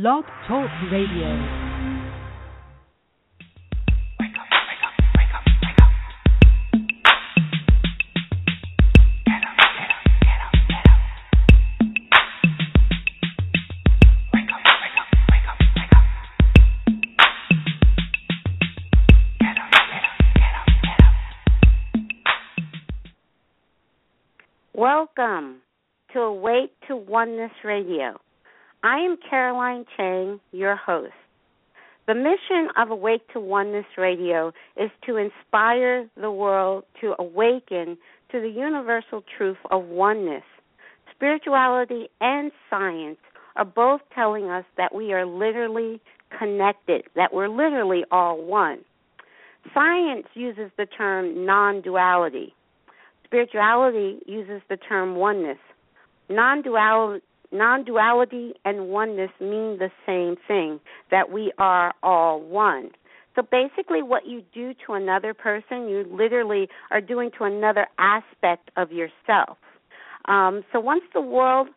Blog Talk Radio. Welcome to Awake to Oneness Radio. I am Caroline Chang, your host. The mission of Awake to Oneness Radio is to inspire the world to awaken to the universal truth of oneness. Spirituality and science are both telling us that we are literally connected, that we're literally all one. Science uses the term non duality. Spirituality uses the term oneness. Non duality and oneness mean the same thing, that we are all one. So basically, what you do to another person, you literally are doing to another aspect of yourself. Um, so once the world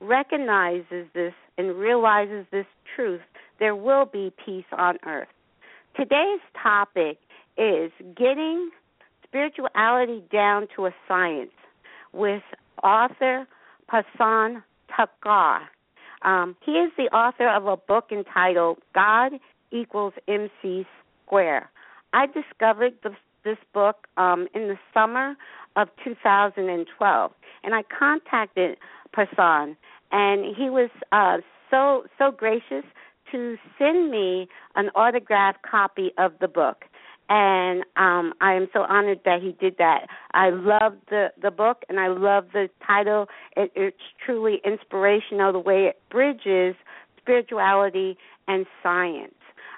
recognizes this and realizes this truth, there will be peace on earth. Today's topic is getting spirituality down to a science with author Prasann Thakrar. Um, he is the author of a book entitled God Equals MC Square. I discovered the, this book um, in the summer of 2012, and I contacted Prasann, and he was uh, so so gracious to send me an autographed copy of the book and um I am so honored that he did that. I love the the book and I love the title. It, it's truly inspirational the way it bridges spirituality and science.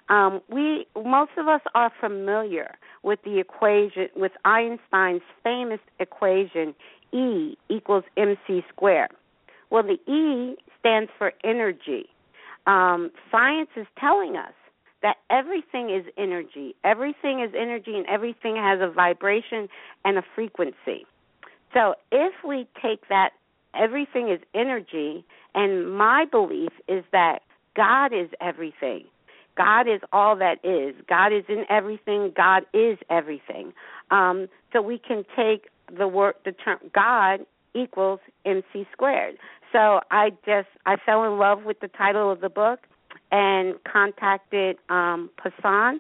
Um, we most of us are familiar with the equation with Einstein's famous equation E equals mc squared. Well, the E stands for energy. Um, science is telling us that everything is energy. Everything is energy and everything has a vibration and a frequency. So if we take that everything is energy, and my belief is that God is everything. God is all that is. God is in everything. God is everything. Um, so we can take the word, the term God equals MC squared. So I just I fell in love with the title of the book and contacted um, Prasann.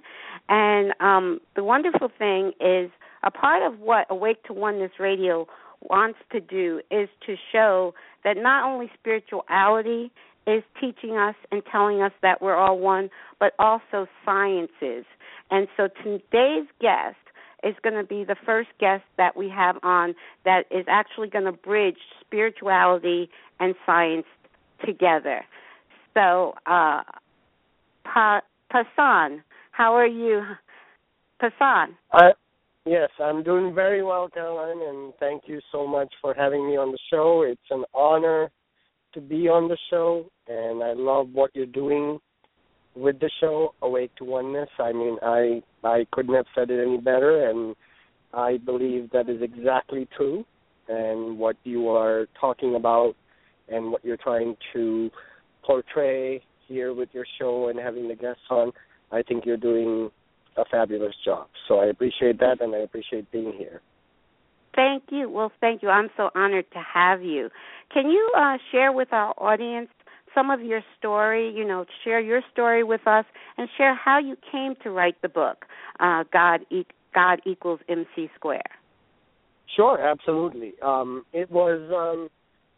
And um, the wonderful thing is, a part of what Awake to Oneness Radio wants to do is to show that not only spirituality is teaching us and telling us that we're all one, but also sciences. And so today's guest is going to be the first guest that we have on that is actually going to bridge spirituality and science together. So, uh, pa- Prasann, how are you? Prasann. Yes, I'm doing very well, Caroline, and thank you so much for having me on the show. It's an honor to be on the show, and I love what you're doing with the show, Awake to Oneness. I mean, I I couldn't have said it any better, and I believe that is exactly true. And what you are talking about, and what you're trying to portray here with your show and having the guests on. I think you're doing a fabulous job. So I appreciate that and I appreciate being here. Thank you. Well, thank you. I'm so honored to have you. Can you uh, share with our audience some of your story? You know, share your story with us and share how you came to write the book, uh, God, e- God equals MC Square. Sure, absolutely. Um, it was. Um,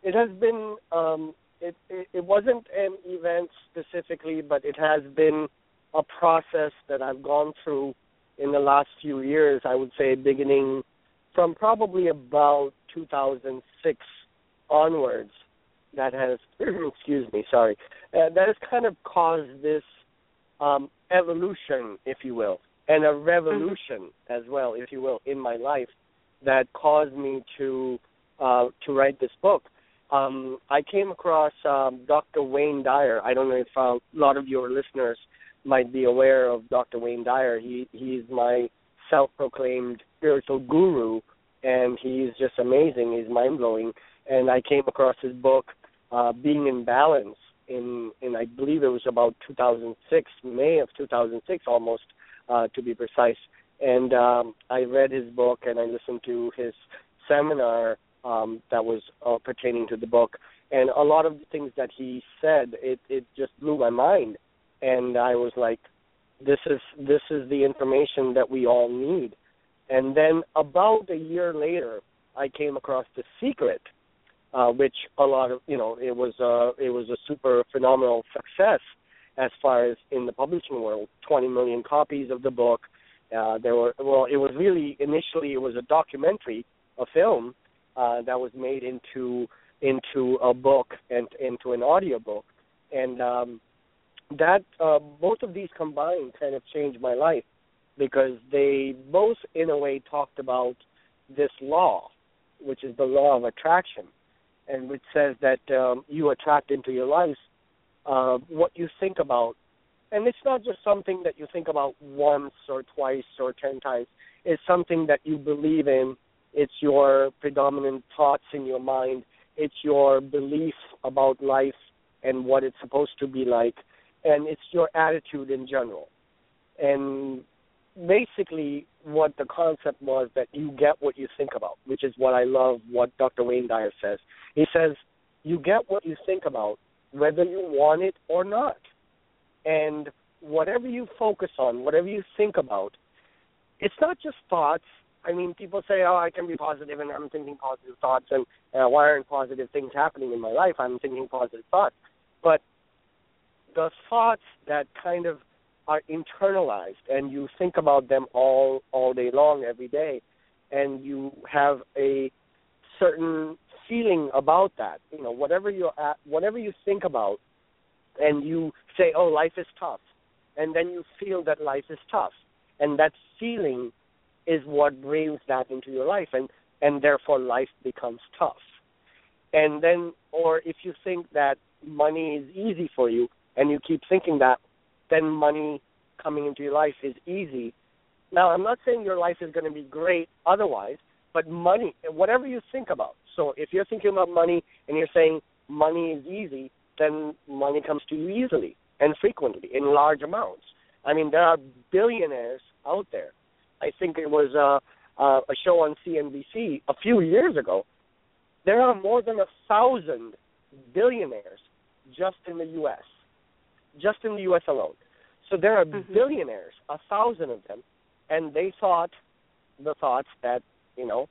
it has been um, it, it it wasn't an event specifically, but it has been a process that I've gone through in the last few years. I would say beginning from probably about 2006 onwards. That has excuse me, sorry, uh, that has kind of caused this um, evolution, if you will, and a revolution mm-hmm. as well, if you will, in my life that caused me to uh, to write this book um, I came across um, Dr. Wayne Dyer. I don't know if uh, a lot of your listeners might be aware of Dr. Wayne Dyer. He he's my self-proclaimed spiritual guru, and he's just amazing. He's mind-blowing. And I came across his book, uh, Being in Balance, in in I believe it was about 2006, May of 2006, almost uh, to be precise. And um, I read his book and I listened to his seminar um, that was uh, pertaining to the book. And a lot of the things that he said, it it just blew my mind. And I was like, this is this is the information that we all need. And then about a year later, I came across The Secret, uh, which a lot of you know it was uh, it was a super phenomenal success as far as in the publishing world. Twenty million copies of the book. Uh, there were well, it was really initially it was a documentary, a film uh, that was made into into a book and into an audio book, and um, that uh, both of these combined kind of changed my life because they both in a way talked about this law, which is the law of attraction, and which says that um, you attract into your life uh, what you think about. And it's not just something that you think about once or twice or ten times. It's something that you believe in. It's your predominant thoughts in your mind. It's your belief about life and what it's supposed to be like and it's your attitude in general. And basically, what the concept was that you get what you think about, which is what I love what Dr. Wayne Dyer says. He says, you get what you think about, whether you want it or not. And whatever you focus on, whatever you think about, it's not just thoughts. I mean, people say, "Oh, I can be positive, and I'm thinking positive thoughts, and uh, why aren't positive things happening in my life? I'm thinking positive thoughts." But the thoughts that kind of are internalized and you think about them all all day long every day and you have a certain feeling about that you know whatever you at whatever you think about and you say oh life is tough and then you feel that life is tough and that feeling is what brings that into your life and and therefore life becomes tough and then or if you think that money is easy for you and you keep thinking that, then money coming into your life is easy. Now, I'm not saying your life is going to be great otherwise, but money, whatever you think about. So if you're thinking about money and you're saying money is easy, then money comes to you easily and frequently in large amounts. I mean, there are billionaires out there. I think it was uh, uh, a show on CNBC a few years ago. There are more than a thousand billionaires just in the U.S just in the U.S. alone. So there are mm-hmm. billionaires, a thousand of them, and they thought the thoughts that you know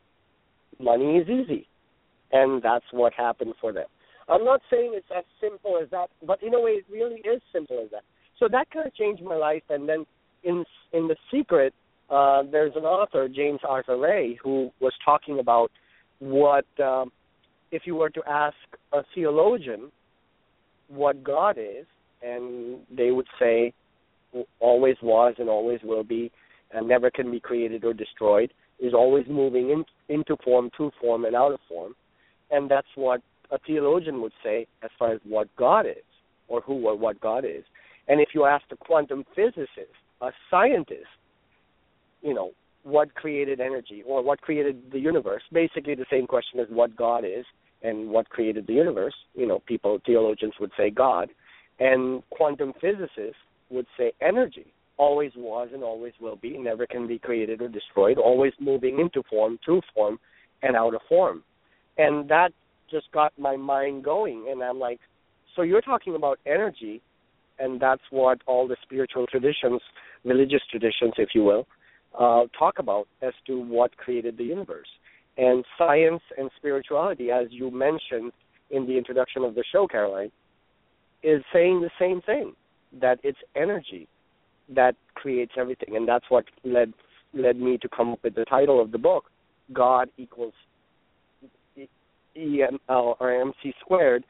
money is easy, and that's what happened for them. I'm not saying it's as simple as that, but in a way, it really is simple as that. So that kind of changed my life. And then in in the secret, uh, there's an author, James Arthur Ray, who was talking about what um, if you were to ask a theologian what God is, and they would say always was and always will be and never can be created or destroyed is always moving in, into form to form and out of form. And that's what a theologian would say as far as what god is or who or what god is. And if you ask a quantum physicist a scientist you know what created energy or what created the universe. Basically the same question as what god is and what created the universe. You know people theologians would say god. And quantum physicists would say energy. Always was and always will be, never can be created or destroyed, always moving into form, through form, and out of form. And that just got my mind going. And I'm like, so you're talking about energy, and that's what all the spiritual traditions, religious traditions, if you will, uh, talk about as to what created the universe. And science and spirituality, as you mentioned in the introduction of the show, Caroline, is saying the same thing that it's energy that creates everything, and that's what led led me to come up with the title of the book, God equals EML or MC squared,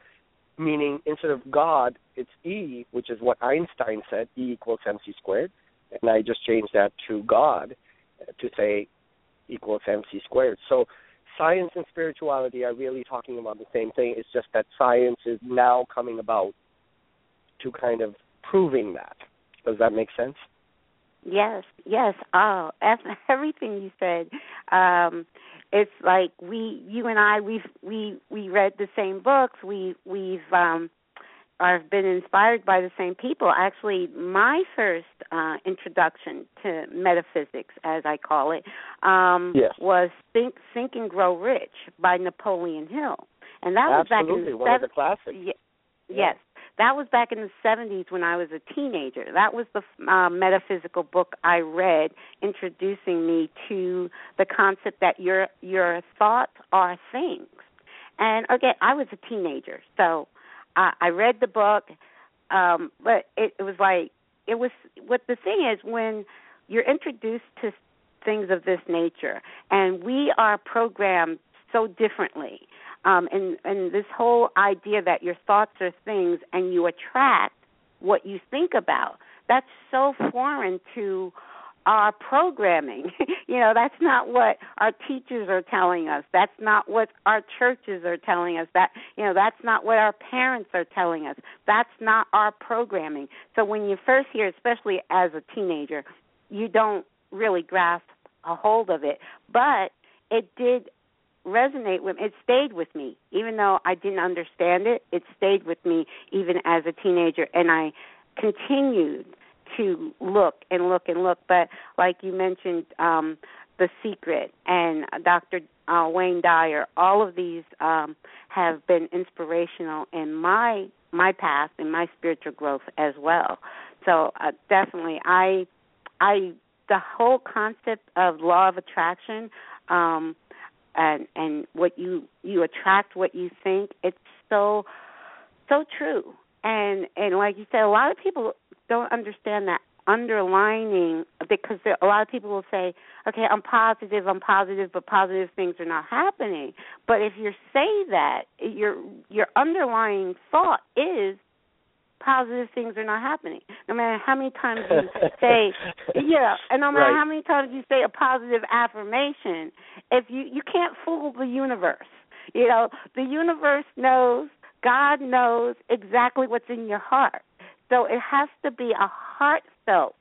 meaning instead of God, it's E, which is what Einstein said, E equals MC squared, and I just changed that to God to say equals MC squared. So science and spirituality are really talking about the same thing. It's just that science is now coming about to kind of proving that. Does that make sense? Yes, yes. Oh, everything you said. Um, it's like we, you and I, we've we we read the same books. We we've um, I've been inspired by the same people. Actually, my first uh, introduction to metaphysics, as I call it, um, yes. was Think Think and Grow Rich by Napoleon Hill, and that was back in the one sev- of the classics. Ye- Yes, that was back in the 70s when I was a teenager. That was the uh, metaphysical book I read, introducing me to the concept that your your thoughts are things. And again, I was a teenager, so I, I read the book, um, but it, it was like it was. What the thing is when you're introduced to things of this nature, and we are programmed so differently um, and and this whole idea that your thoughts are things and you attract what you think about that's so foreign to our programming. You know that's not what our teachers are telling us. That's not what our churches are telling us. That you know that's not what our parents are telling us. That's not our programming. So when you first hear especially as a teenager you don't really grasp a hold of it. But it did resonate with it stayed with me. Even though I didn't understand it it stayed with me even as a teenager. And I continued to look and look and look but like you mentioned um the secret and Dr. Uh, Wayne Dyer all of these um have been inspirational in my my path and my spiritual growth as well so uh, definitely I I the whole concept of law of attraction um and and what you you attract what you think it's so so true and and like you said a lot of people don't understand that underlining because there, a lot of people will say okay i'm positive i'm positive but positive things are not happening but if you say that your your underlying thought is positive things are not happening. No matter how many times you say, yeah, and no matter Right. how many times you say a positive affirmation, if you you can't fool the universe. You know, the universe knows, God knows exactly what's in your heart. So it has to be a heartfelt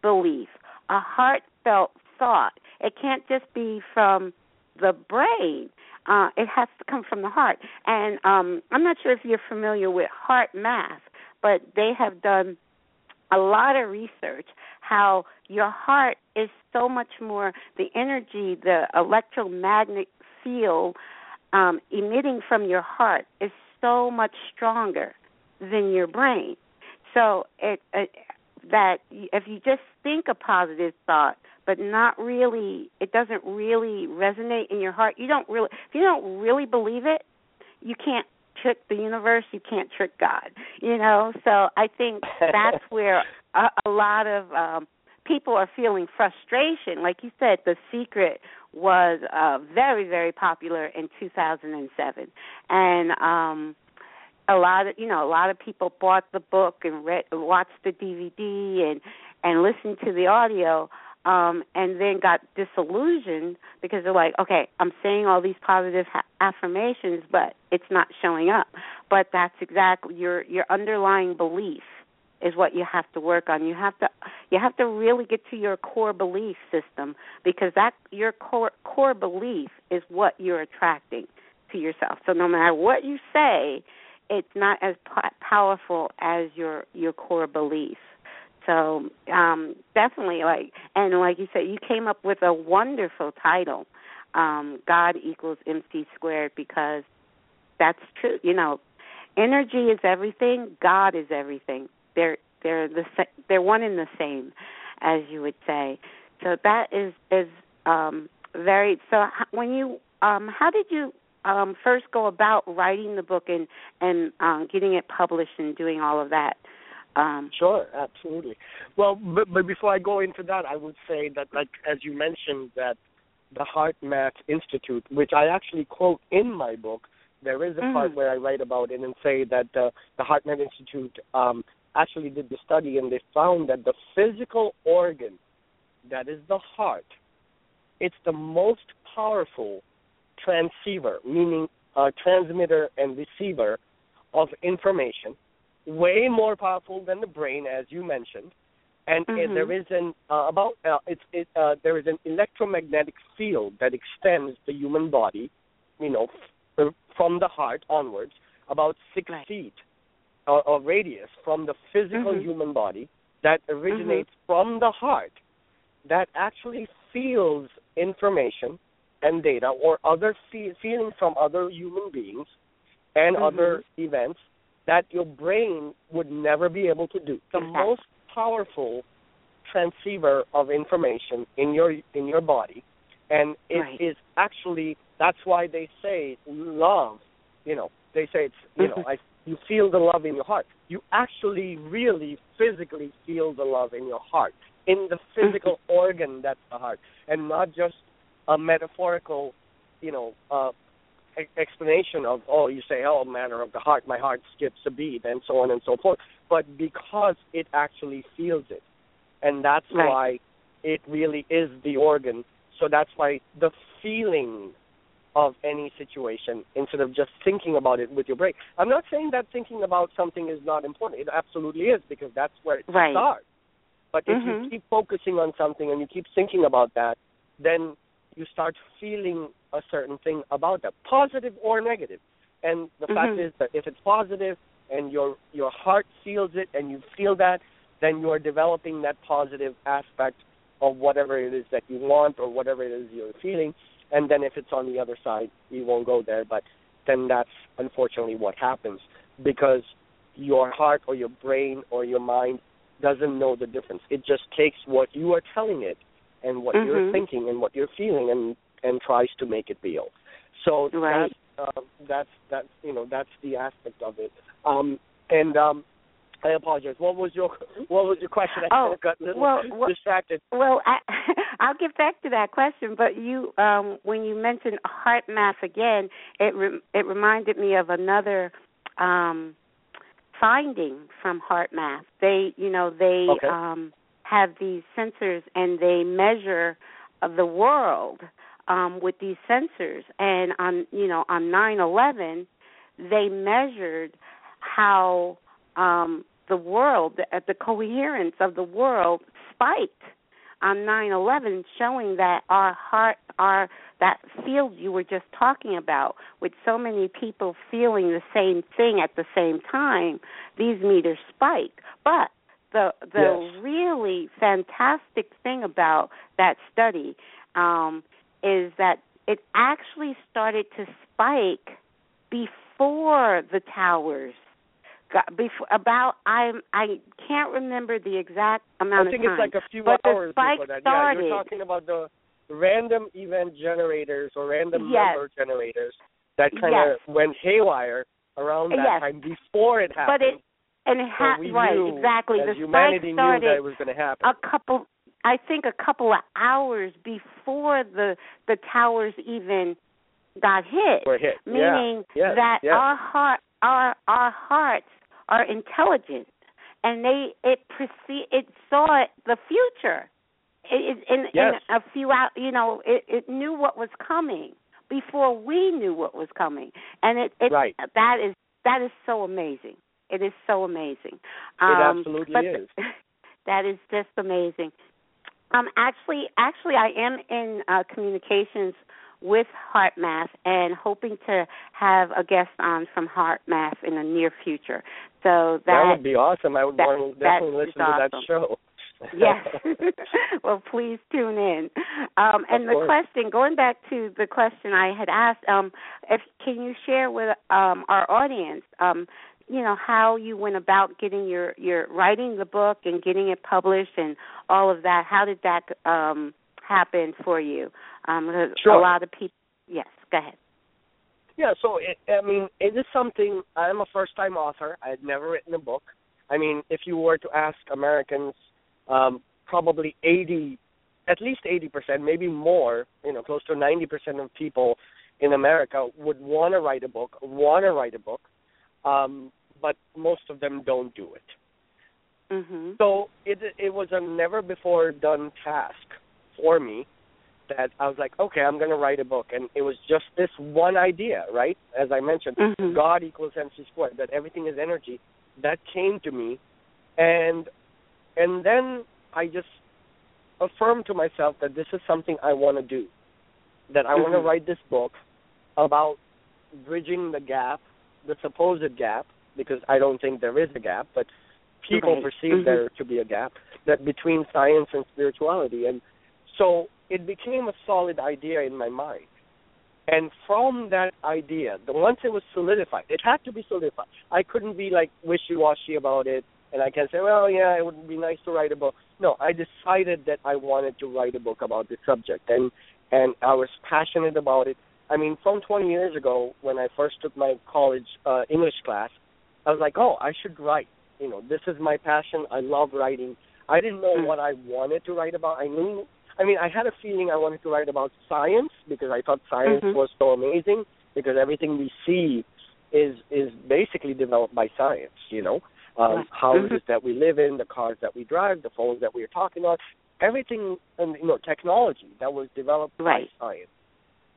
belief, a heartfelt thought. It can't just be from the brain. Uh, it has to come from the heart. And um, I'm not sure if you're familiar with heart math, but they have done a lot of research how your heart is so much more the energy, the electromagnetic field um, emitting from your heart is so much stronger than your brain. So it, it that if you just think a positive thought but not really it doesn't really resonate in your heart you don't really if you don't really believe it you can't trick the universe you can't trick god you know? So i think that's where a, a lot of um people are feeling frustration. Like you said the secret was uh very very popular in 2007 and um a lot of you know a lot of people bought the book and read watched the DVD and and listened to the audio um and then got disillusioned because they're like okay I'm saying all these positive ha- affirmations but it's not showing up. But that's exactly your your underlying belief is what you have to work on. You have to you have to really get to your core belief system because that your core core belief is what you're attracting to yourself. So no matter what you say it's not as p- powerful as your your core belief. So um, definitely, like and like you said, you came up with a wonderful title, um, God equals MC squared, because that's true. You know, energy is everything. God is everything. They're they're the they're one and the same, as you would say. So that is is um, very. So when you um, how did you um, first go about writing the book and and um, getting it published and doing all of that? Um, Sure, absolutely. Well, but, but before I go into that, I would say that, like as you mentioned, that the Heart Math Institute, which I actually quote in my book, there is a part Mhm. where I write about it and say that uh, the Heart Math Institute um, actually did the study and they found that the physical organ that is the heart, it's the most powerful transceiver, meaning a transmitter and receiver of information, way more powerful than the brain, as you mentioned. And uh, Mhm. there is an uh, about uh, it's it, uh, there is an electromagnetic field that extends the human body, you know, f- uh, from the heart onwards, about six Right. feet. or, or radius from the physical Mhm. human body that originates Mm-hmm. from the heart that actually feels information and data or other fe- feelings from other human beings and Mhm. other events that your brain would never be able to do. The Exactly. most powerful transceiver of information in your in your body and it is Right. actually that's why they say love you know they say it's you know Mhm. I, you feel the love in your heart you actually really physically feel the love in your heart in the physical organ that's the heart and not just a metaphorical you know uh explanation of oh you say oh matter of the heart my heart skips a beat and so on and so forth but because it actually feels it and that's Right. why it really is the organ so that's why the feeling of any situation instead of just thinking about it with your brain i'm not saying that thinking about something is not important it absolutely is because that's where it Right. starts but if Mhm. you keep focusing on something and you keep thinking about that then you start feeling a certain thing about that, positive or negative. And the fact Mhm. is that if it's positive and your your heart feels it and you feel that, then you are developing that positive aspect of whatever it is that you want or whatever it is you're feeling. And then if it's on the other side, you won't go there. But then that's unfortunately what happens because your heart or your brain or your mind doesn't know the difference. It just takes what you are telling it and what you're Mhm. thinking and what you're feeling and and tries to make it real. So Right. that's uh, that's that's you know that's the aspect of it. Um, and um, I apologize. What was your what was your question? I Oh, got little well, well- distracted. Well, I, I'll get back to that question, but you, um, when you mentioned heart math again, it re- it reminded me of another um, finding from heart math. They, you know, they Okay. um, have these sensors and they measure the world um, with these sensors. And on, you know, on nine eleven, they measured how um, the world, the, the coherence of the world spiked on 9/11 showing that our heart our that field you were just talking about with so many people feeling the same thing at the same time these meters spike but the the Yes. really fantastic thing about that study um is that it actually started to spike before the towers got before about I I can't remember the exact amount of time. I think it's like a few but the hours spike before that. started. Yeah, you're talking about the random event generators or random Yes. number generators that kind Yes. of went haywire around that Yes. time before it happened. but it and it so ha- we right knew, exactly the humanity spike started it was going to happen. a couple I think a couple of hours before the the towers even got hit. Were hit. meaning yeah. Yes. that yes. our heart our our hearts are intelligent and they it perce- it saw it, the future it, it, in, Yes. in a few out you know it, it knew what was coming before we knew what was coming and it, it Right. that is that is so amazing it is so amazing It um absolutely but is. that is just amazing um actually actually I am in uh communications with Heart Math and hoping to have a guest on from Heart Math in the near future. So that, that would be awesome. I would that- want to definitely is listen to that show. yes. well, please tune in. Um, and Of the course. question, going back to the question I had asked, um, if can you share with um, our audience, um, you know, how you went about getting your your writing the book and getting it published and all of that? How did that um, happen for you? Um, a- Sure. A lot of people. Yes. Go ahead. Yeah, so it, I mean, it is something. I'm a first-time author. I had never written a book. I mean, if you were to ask Americans, um, probably 80, at least 80 percent, maybe more, you know, close to 90 percent of people in America would want to write a book, want to write a book, um, but most of them don't do it. Mhm. So it it was a never before done task for me that I was like, okay, I'm going to write a book, and it was just this one idea, right? As I mentioned, Mhm. God equals MC squared, that everything is energy. That came to me, and and then I just affirmed to myself that this is something I want to do, that I want to write this book about bridging the gap, the supposed gap because I don't think there is a gap, but people Right. perceive Mhm. there to be a gap that between science and spirituality, and so it became a solid idea in my mind. And from that idea, the once it was solidified, it had to be solidified. I couldn't be like wishy-washy about it, and I can say, well, yeah, it would be nice to write a book. No, I decided that I wanted to write a book about this subject, and and I was passionate about it. I mean, from 20 years ago, when I first took my college uh, English class, I was like, oh, I should write. You know, this is my passion. I love writing. I didn't know Mm. what I wanted to write about. I knew, I mean, I had a feeling I wanted to write about science because I thought science Mhm. was so amazing because everything we see is is basically developed by science. You know, um, houses Mhm. that we live in, the cars that we drive, the phones that we're talking on, everything, and you know, technology that was developed Right. by science.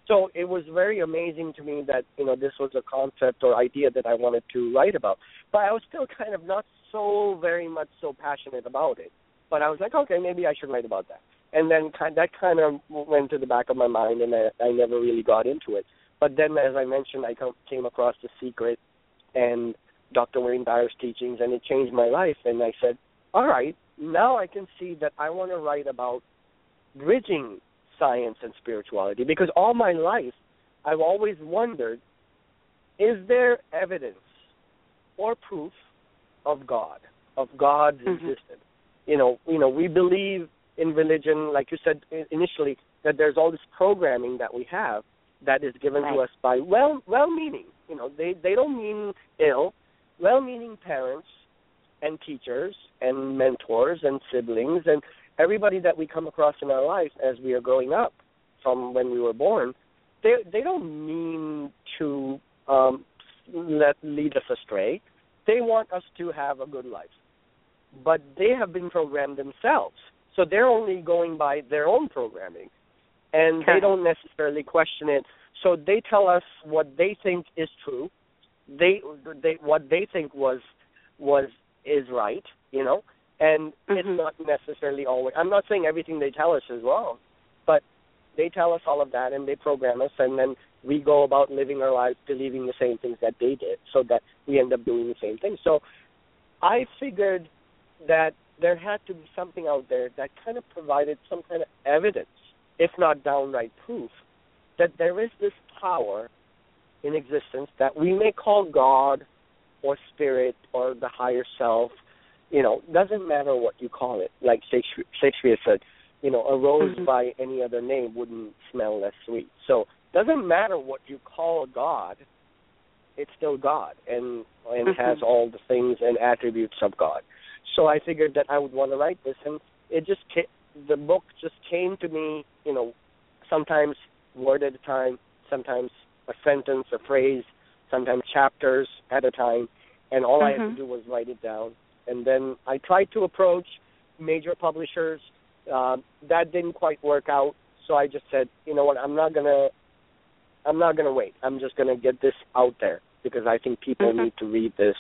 So it was very amazing to me that you know this was a concept or idea that I wanted to write about, but I was still kind of not so very much so passionate about it. But I was like, okay, maybe I should write about that. And then kind that kind of went to the back of my mind, and I, I never really got into it. But then, as I mentioned, I come, came across The Secret and Dr. Wayne Dyer's teachings, and it changed my life. And I said, all right, now I can see that I want to write about bridging science and spirituality because all my life I've always wondered is there evidence or proof of God, of God's Mhm. existence? You know, you know, we believe in religion, like you said initially, that there's all this programming that we have that is given to us by well well meaning. You know, they they don't mean ill, well meaning parents and teachers and mentors and siblings and everybody that we come across in our life as we are growing up from when we were born, they they don't mean to um let lead us astray. They want us to have a good life. But they have been programmed themselves. So they're only going by their own programming. And they don't necessarily question it. So they tell us what they think is true. They they what they think was was is right, you know, and it's Mhm. not necessarily always. I'm not saying everything they tell us is wrong, but they tell us all of that and they program us, and then we go about living our lives believing the same things that they did, so that we end up doing the same thing. So I figured that there had to be something out there that kind of provided some kind of evidence, if not downright proof, that there is this power in existence that we may call God or spirit or the higher self. You know, doesn't matter what you call it. Like Shakespeare, Shakespeare said, you know, a rose Mhm. by any other name wouldn't smell less sweet. So doesn't matter what you call God, it's still God and and Mhm. has all the things and attributes of God. So I figured that I would want to write this, and it just ca- the book just came to me, you know, sometimes word at a time, sometimes a sentence, a phrase, sometimes chapters at a time, and all I had to do was write it down. And then I tried to approach major publishers. Uh, that didn't quite work out, so I just said, you know what, I'm not gonna, I'm not gonna wait. I'm just gonna get this out there because I think people Mhm. need to read this,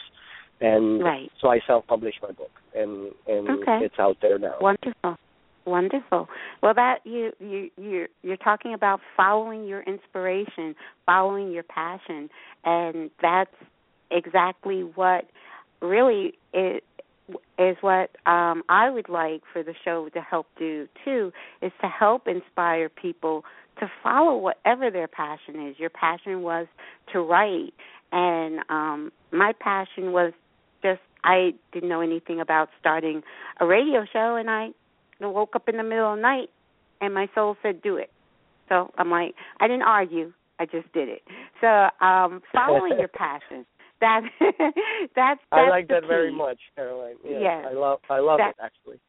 and Right. so I self-published my book, and and Okay. it's out there now. Wonderful. Wonderful. Well, that you you you you're talking about following your inspiration, following your passion, and that's exactly what really is is what um I would like for the show to help do too is to help inspire people to follow whatever their passion is. Your passion was to write and um my passion was just I didn't know anything about starting a radio show and I woke up in the middle of the night and my soul said do it. So I'm like I didn't argue, I just did it. So um following your passion. That that's that's I like that very much, Caroline. Yes, Yes. I love I love That- it actually.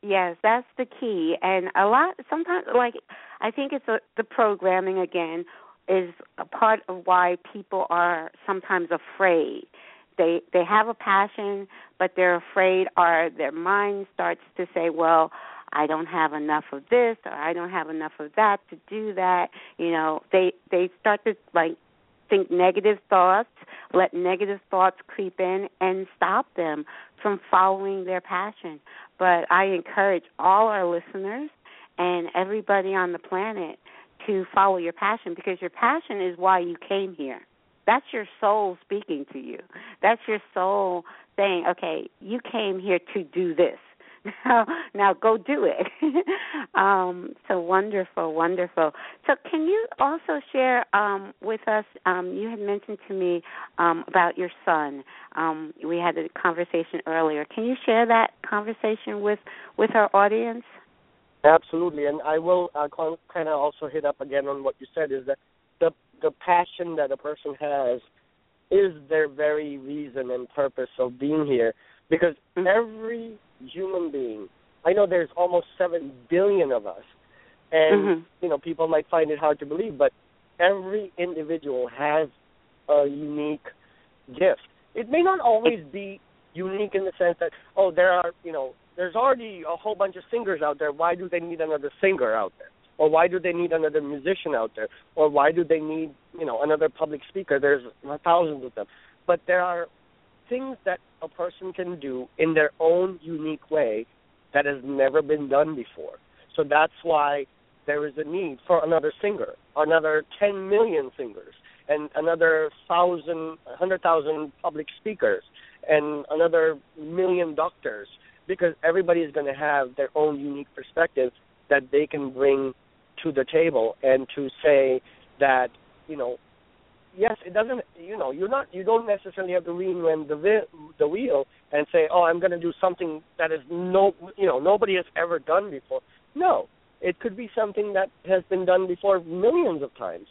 Yes, that's the key. And a lot sometimes like I think it's a, the programming again is a part of why people are sometimes afraid. They they have a passion but they're afraid or their mind starts to say, Well, I don't have enough of this or I don't have enough of that to do that. You know, they they start to like think negative thoughts, let negative thoughts creep in and stop them from following their passion. But I encourage all our listeners and everybody on the planet to follow your passion because your passion is why you came here. that's your soul speaking to you. That's your soul saying, "Okay, you came here to do this." Now, now go do it. um, so wonderful, wonderful. So, can you also share um, with us? Um, you had mentioned to me um, about your son. Um, we had a conversation earlier. Can you share that conversation with with our audience? Absolutely, and I will uh, kind of also hit up again on what you said is that the the passion that a person has is their very reason and purpose of being here because mm-hmm. every human being I know there's almost 7 billion of us and mm-hmm. you know people might find it hard to believe but every individual has a unique gift it may not always be unique in the sense that oh there are you know there's already a whole bunch of singers out there. Why do they need another singer out there? Or why do they need another musician out there? Or why do they need, you know, another public speaker? There's thousands of them. But there are things that a person can do in their own unique way that has never been done before. So that's why there is a need for another singer, another 10 million singers, and another thousand, hundred thousand 100,000 public speakers, and another million doctors because everybody is going to have their own unique perspective that they can bring to the table and to say that you know yes it doesn't you know you're not you don't necessarily have to reinvent the the wheel and say oh i'm going to do something that is no you know nobody has ever done before no it could be something that has been done before millions of times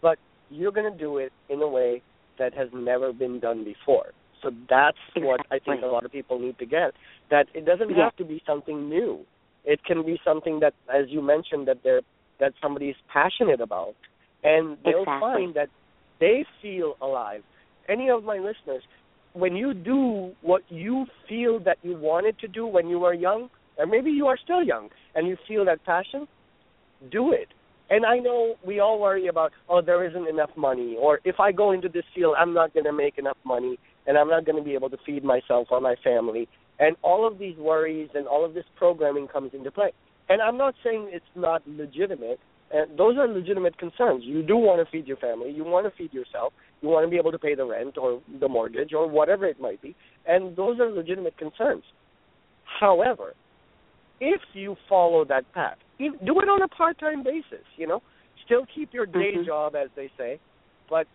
but you're going to do it in a way that has never been done before so that's what I think a lot of people need to get. That it doesn't yeah. have to be something new. It can be something that, as you mentioned, that they're that somebody is passionate about, and they'll exactly. find that they feel alive. Any of my listeners, when you do what you feel that you wanted to do when you were young, or maybe you are still young and you feel that passion, do it. And I know we all worry about, oh, there isn't enough money, or if I go into this field, I'm not going to make enough money and I'm not going to be able to feed myself or my family. And all of these worries and all of this programming comes into play. And I'm not saying it's not legitimate. And those are legitimate concerns. You do want to feed your family. You want to feed yourself. You want to be able to pay the rent or the mortgage or whatever it might be. And those are legitimate concerns. However, if you follow that path, do it on a part-time basis. You know, still keep your day mm-hmm. job, as they say, but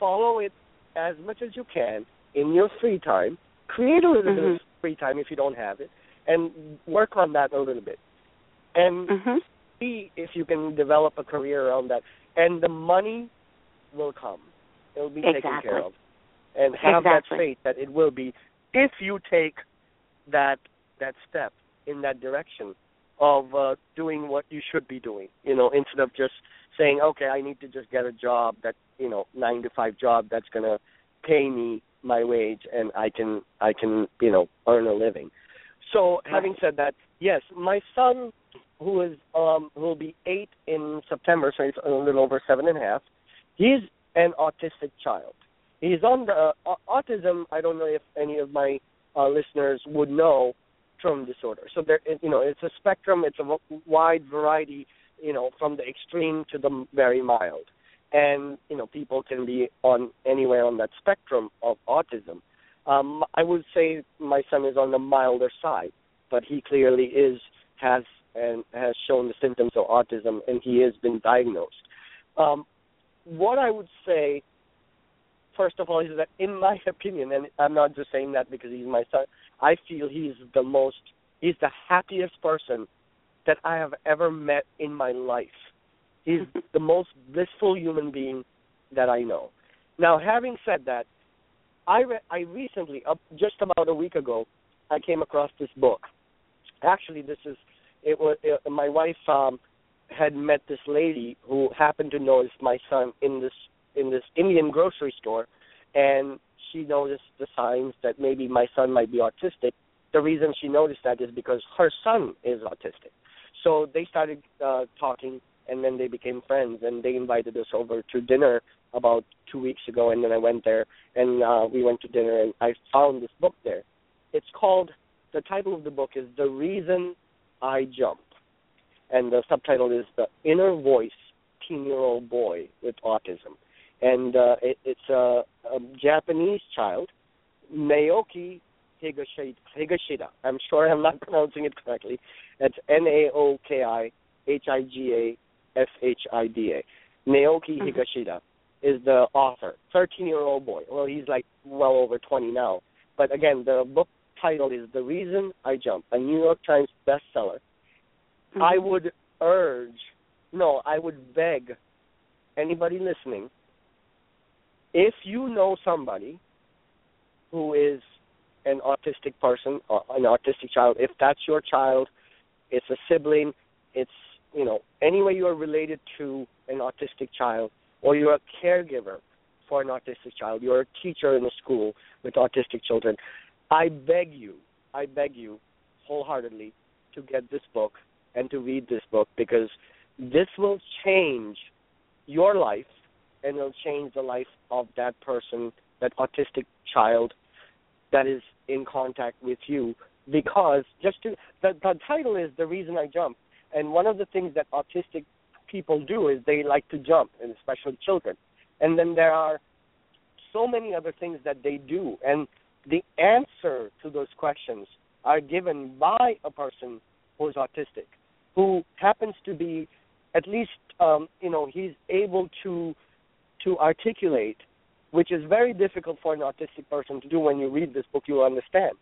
follow it as much as you can in your free time. Create a little mm-hmm. bit of mm-hmm. free time if you don't have it, and work on that a little bit, and mm-hmm. See if you can develop a career around that. And the money will come; it will be exactly. taken care of, and have exactly. that faith that it will be if you take that that step in that direction of uh, doing what you should be doing. You know, instead of just saying, okay, I need to just get a job that you know nine to five job that's gonna pay me my wage and I can I can you know earn a living. So having said that, yes, my son who is um who will be eight in September, so he's a little over seven and a half. He's an autistic child. He's on the uh, autism. I don't know if any of my uh, listeners would know from disorder. So there, you know, it's a spectrum. It's a wide variety. You know, from the extreme to the very mild and you know people can be on anywhere on that spectrum of autism. Um, I would say my son is on the milder side, but he clearly is has and has shown the symptoms of autism, and he has been diagnosed. Um, what I would say, first of all, is that in my opinion, and I'm not just saying that because he's my son, I feel he's the most, he's the happiest person that I have ever met in my life He's the most blissful human being that I know. Now, having said that, I re- I recently, uh, just about a week ago, I came across this book. Actually, this is it was it, my wife um, had met this lady who happened to notice my son in this in this Indian grocery store, and she noticed the signs that maybe my son might be autistic. The reason she noticed that is because her son is autistic. So they started uh, talking and then they became friends and they invited us over to dinner about two weeks ago and then I went there and uh we went to dinner and I found this book there. It's called the title of the book is The Reason I Jump and the subtitle is The Inner Voice Teen Year Old Boy with Autism. and uh, it, it's a, a Japanese child, Naoki Higashida. Higashida. I'm sure I'm not pronouncing it correctly. It's N A O K I H I G A S H I D A. Naoki Mhm. Higashida is the author. 13 year old boy. Well, he's like well over 20 now. But again, the book title is The Reason I Jump, a New York Times bestseller. Mhm. I would urge, no, I would beg anybody listening, if you know somebody who is an autistic person or an autistic child, if that's your child, it's a sibling, it's, you know, any way you are related to an autistic child, or you're a caregiver for an autistic child, you're a teacher in a school with autistic children, I beg you, I beg you wholeheartedly to get this book and to read this book because this will change your life and it'll change the life of that person, that autistic child that is in contact with you. Because just to the the title is the reason I jump, and one of the things that autistic people do is they like to jump, and especially children. And then there are so many other things that they do, and the answer to those questions are given by a person who is autistic, who happens to be at least um, you know he's able to to articulate, which is very difficult for an autistic person to do. When you read this book, you will understand.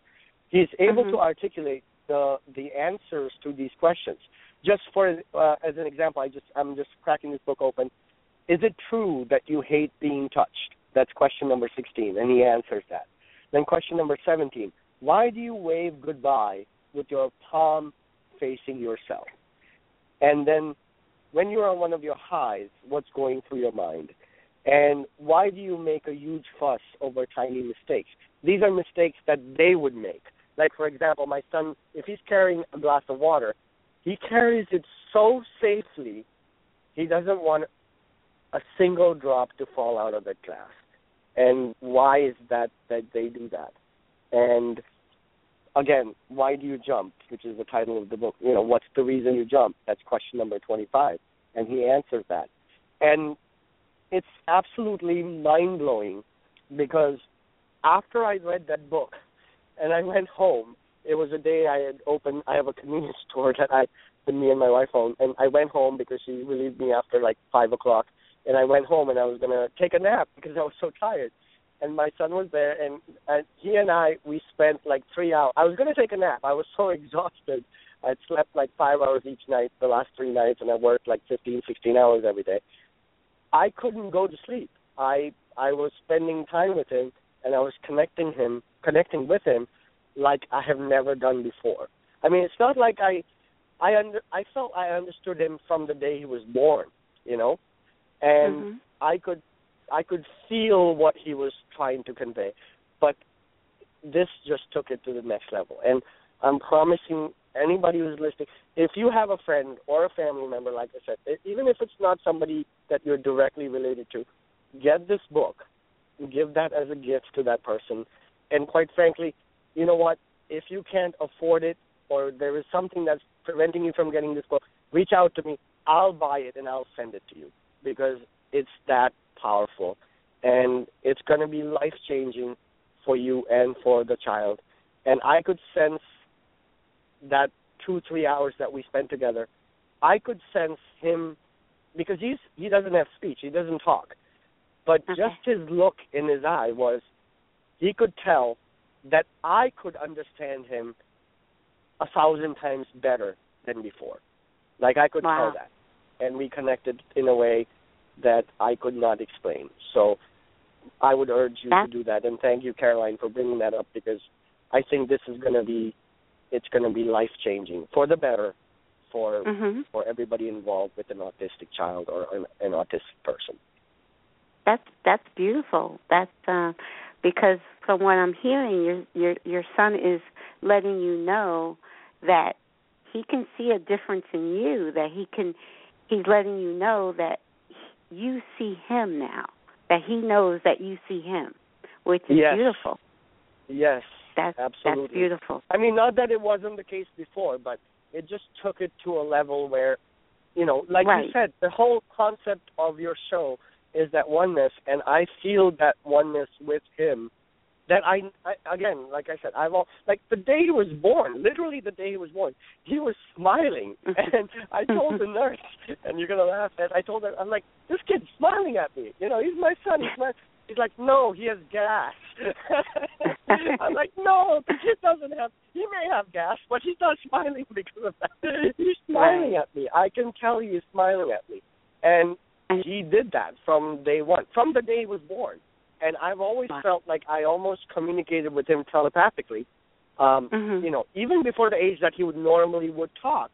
He's able Mhm. to articulate the the answers to these questions. Just for uh, as an example, I just I'm just cracking this book open. Is it true that you hate being touched? That's question number 16, and he answers that. Then question number 17, why do you wave goodbye with your palm facing yourself? And then when you're on one of your highs, what's going through your mind? And why do you make a huge fuss over tiny mistakes? These are mistakes that they would make. Like, for example, my son, if he's carrying a glass of water, he carries it so safely, he doesn't want a single drop to fall out of that glass. And why is that that they do that? And again, why do you jump? Which is the title of the book. You know, what's the reason you jump? That's question number 25. And he answers that. And it's absolutely mind blowing because after I read that book and I went home, it was a day I had opened. I have a convenience store that I, me and my wife own, and I went home because she relieved me after like five o'clock, and I went home and I was gonna take a nap because I was so tired, and my son was there, and, and he and I we spent like three hours. I was gonna take a nap. I was so exhausted. I'd slept like five hours each night the last three nights, and I worked like fifteen, sixteen hours every day. I couldn't go to sleep. I I was spending time with him and I was connecting him connecting with him like I have never done before. I mean, it's not like I I under I felt I understood him from the day he was born, you know, and Mhm. I could I could feel what he was trying to convey, but this just took it to the next level. And I'm promising anybody who's listening, if you have a friend or a family member, like I said, even if it's not somebody that you're directly related to, get this book, give that as a gift to that person, and quite frankly, you know what? If you can't afford it or there is something that's preventing you from getting this book, reach out to me. I'll buy it and I'll send it to you because it's that powerful and it's going to be life changing for you and for the child. And I could sense that two three hours that we spent together, I could sense him because he's he doesn't have speech, he doesn't talk, but Okay. just his look in his eye was he could tell that I could understand him a thousand times better than before. Like I could Wow. tell that, and we connected in a way that I could not explain. So I would urge you to do that, and thank you, Caroline, for bringing that up because I think this is going to be it's going to be life changing for the better for Mhm. for everybody involved with an autistic child or an, an autistic person. That's that's beautiful. That's uh, because from what I'm hearing, your your your son is letting you know that he can see a difference in you. That he can, he's letting you know that you see him now. That he knows that you see him, which is Yes. beautiful. Yes, That's absolutely. that's beautiful. I mean, not that it wasn't the case before, but it just took it to a level where, you know, like Right. you said, the whole concept of your show is that oneness, and I feel that oneness with him. That I, I again, like I said, I've all like the day he was born, literally the day he was born, he was smiling, and I told the nurse, and you're gonna laugh at. I told her, I'm like, this kid's smiling at me. You know, he's my son. He's my. He's like, no, he has gas. I'm like, no, the kid doesn't have. He may have gas, but he's not smiling because of that. He's smiling Right. at me. I can tell he's smiling at me, and he did that from day one, from the day he was born. And I've always felt like I almost communicated with him telepathically. Um, Mhm. You know, even before the age that he would normally would talk,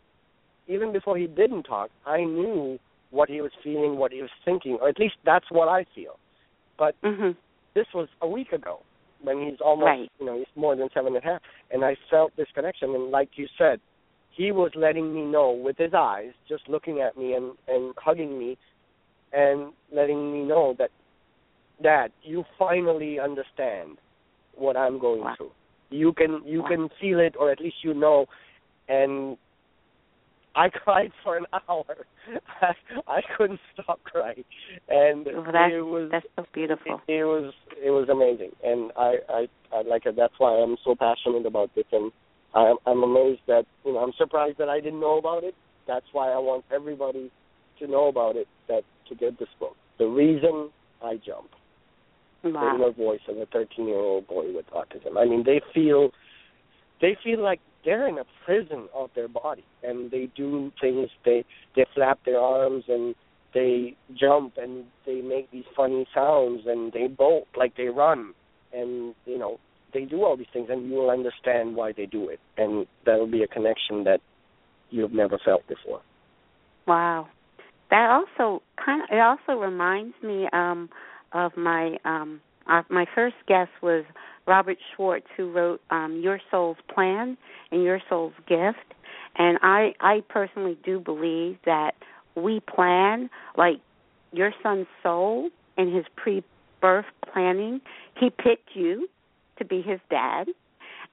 even before he didn't talk, I knew what he was feeling, what he was thinking, or at least that's what I feel. But Mhm. this was a week ago when he's almost Right. you know he's more than seven and a half and i felt this connection and like you said he was letting me know with his eyes just looking at me and and hugging me and letting me know that dad you finally understand what i'm going Wow. through you can you Wow. can feel it or at least you know and I cried for an hour. I, I couldn't stop crying, and Well, it was That's so beautiful. it, it was it was amazing, and I I I like it. That's why I'm so passionate about this, and I'm I'm amazed that you know I'm surprised that I didn't know about it. That's why I want everybody to know about it. That to get this book, the reason I jump, the Wow. voice of a 13 year old boy with autism. I mean, they feel they feel like they're in a prison of their body, and they do things. They they flap their arms and they jump and they make these funny sounds and they bolt like they run and you know they do all these things and you will understand why they do it and that'll be a connection that you've never felt before Wow. That also kind of it also reminds me um of my um uh, my first guest was Robert Schwartz who wrote um Your Soul's Plan and Your Soul's Gift. And I I personally do believe that we plan like your son's soul in his pre-birth planning. He picked you to be his dad.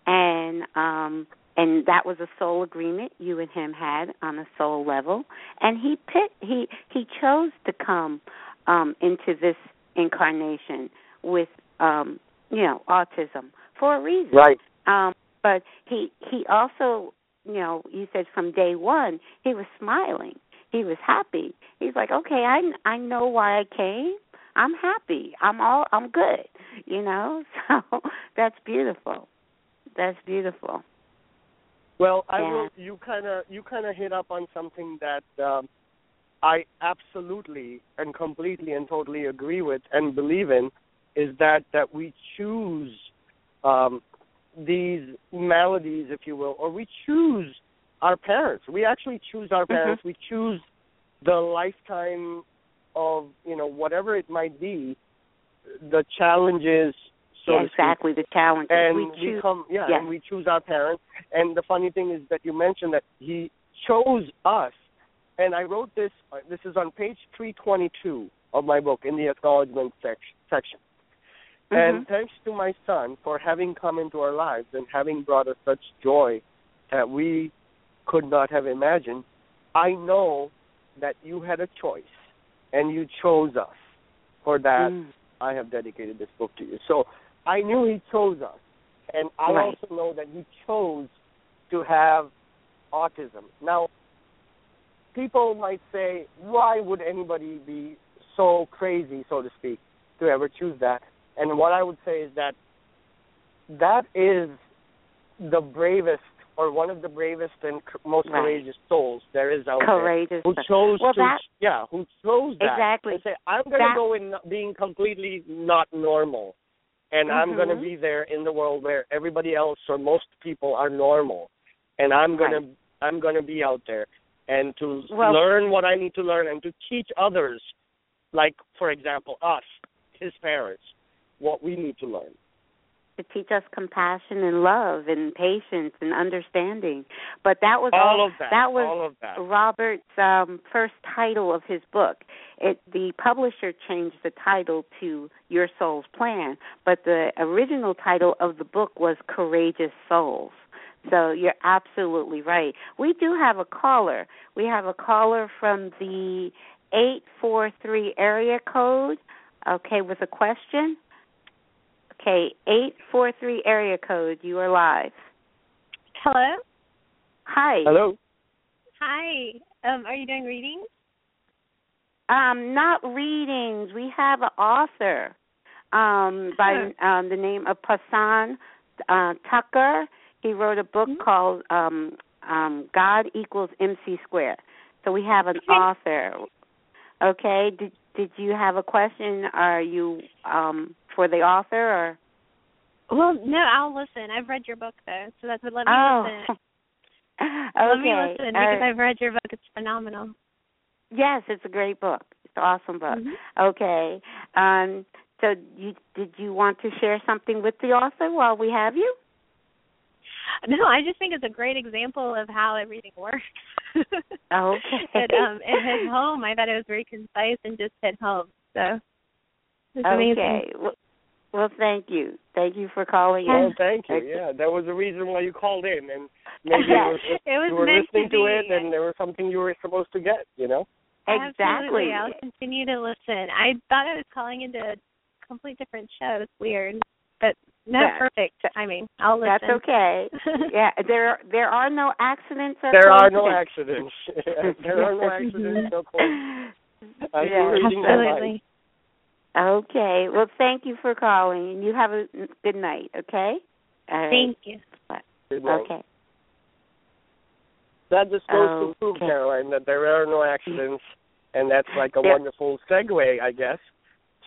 And um and that was a soul agreement you and him had on a soul level. And he picked he he chose to come um into this incarnation with um you know autism for a reason. Right. Um but he he also you know you said from day one he was smiling. He was happy. He's like okay i i know why i came. I'm happy. I'm all i'm good you know? So that's beautiful. That's beautiful. Well i Yeah. will you kind of you kind of hit up on something that um i absolutely and completely and totally agree with and believe in is that that we choose um these maladies if you will or we choose our parents. We actually choose our parents. We choose the lifetime of you know whatever it might be the challenges so yeah, exactly the challenges. and we we, choose come yeah, yeah. and we choose our parents. And the funny thing is that you mentioned that he chose us and i wrote this uh, this is on page 322 of my book in the acknowledgement sec- section and Mhm. thanks to my son for having come into our lives and having brought us such joy that we could not have imagined i know that you had a choice and you chose us for that Mm. I have dedicated this book to you. So I knew he chose us. And I Right. also know that he chose to have autism. Now, people might say, why would anybody be so crazy, so to speak, to ever choose that? And what I would say is that that is the bravest or one of the bravest and most Right. courageous souls there is out courageous there who chose well to that yeah who chose that Exactly. and say i'm going to go in being completely not normal and i'm going to mm-hmm. be there in the world where everybody else or most people are normal and i'm going Right. to i'm going to be out there and to Well- learn what i need to learn and to teach others like for example us his parents what we need to learn to teach us compassion and love and patience and understanding. But that was all of that that was all that Robert's um, first title of his book. It the publisher changed the title to Your Soul's Plan, but the original title of the book was Courageous Souls. So you're absolutely right. We do have a caller. We have a caller from the eight four three area code. Okay, with a question. Okay, eight four three area code. You are live. Hello. Hi. Hello. Hi. Um, are you doing readings? Um, not readings. We have an author um, by um, the name of Prasann uh, Thakrar. He wrote a book Mhm. called um, um, God equals MC square. So we have an Okay. author. Okay. Did did you have a question? Are you um, for the author or? Well, no, I'll listen. I've read your book though, so that's what let me oh. listen. okay. Let me listen because Uh, I've read your book. It's phenomenal. yes, it's a great book. It's an awesome book. Mhm. Okay. Um, so you did you want to share something with the author while we have you? No, I just think it's a great example of how everything works. Okay. it um it hit home. I thought it was very concise and just hit home. So it's amazing. Okay. Well, well, thank you. Thank you for calling Well, in. thank you. Yeah, that was the reason why you called in, and maybe you Yeah. were, It was you were listening to to, it, and there was something you were supposed to get. You know. Exactly. Absolutely. I'll continue to listen. I thought I was calling into a complete different show. It's weird. But no Yeah. perfect timing. I'll listen. That's okay. yeah, there there are no accidents or There are no accidents. there are no accidents, no coincidence. Yeah. reading my mind. Absolutely. Okay. Well, thank you for calling, and you have a good night. Okay. All right. Thank you. Okay. That just goes to prove, Caroline, that there are no accidents, and that's like a There- wonderful segue, I guess,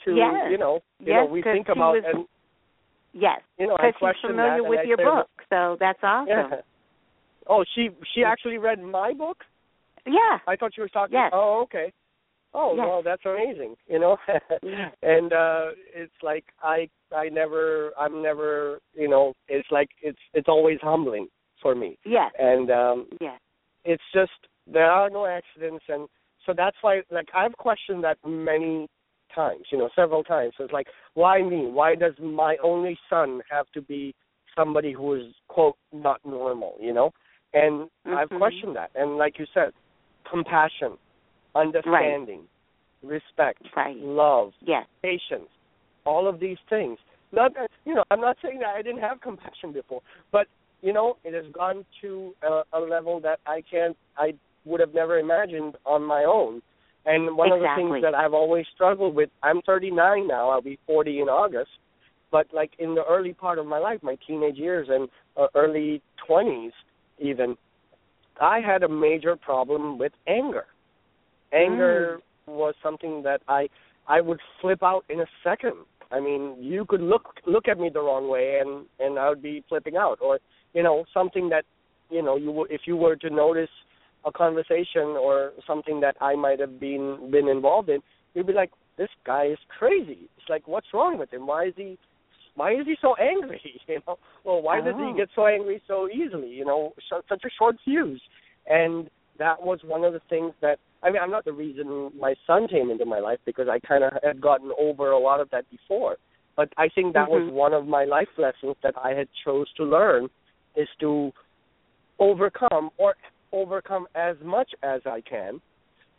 to Yes. you know, you Yes, know, we 'cause think she about was- and Yes, you know, because she's familiar with your say, book, so that's awesome. Yeah. Oh, she she actually read my book. Yeah. I thought you were talking. Yes. Oh, okay. Oh, Yes. well, that's amazing. You know, Yeah. and uh it's like I I never I'm never you know it's like it's it's always humbling for me, Yes. and um Yes. it's just there are no accidents and so that's why like I've questioned that many times, you know, several times. So it's like, why me? Why does my only son have to be somebody who is quote not normal, you know? And I've Mhm. questioned that. And like you said, compassion, understanding, respect, Right. love, Yes. patience, all of these things. Not that you know, I'm not saying that I didn't have compassion before, but you know, it has gone to a, a level that I can't, I would have never imagined on my own. And one of the things that I've always struggled with, I'm 39 now, I'll be 40 in August, but like in the early part of my life, my teenage years and uh, early 20s even, I had a major problem with anger. Anger was something that I I would flip out in a second. I mean, you could look look at me the wrong way, and and I would be flipping out, or you know, something that you know, you w- if you were to notice a conversation or something that I might have been been involved in, you'd be like, this guy is crazy. It's like, what's wrong with him? Why is he why is he so angry? You know, well, why does Oh. he get so angry so easily? You know, so, such a short fuse. And that was one of the things that I mean, I'm not the reason my son came into my life because I kind of had gotten over a lot of that before. But I think that was Mhm. one of my life lessons that I had chose to learn is to overcome or overcome as much as I can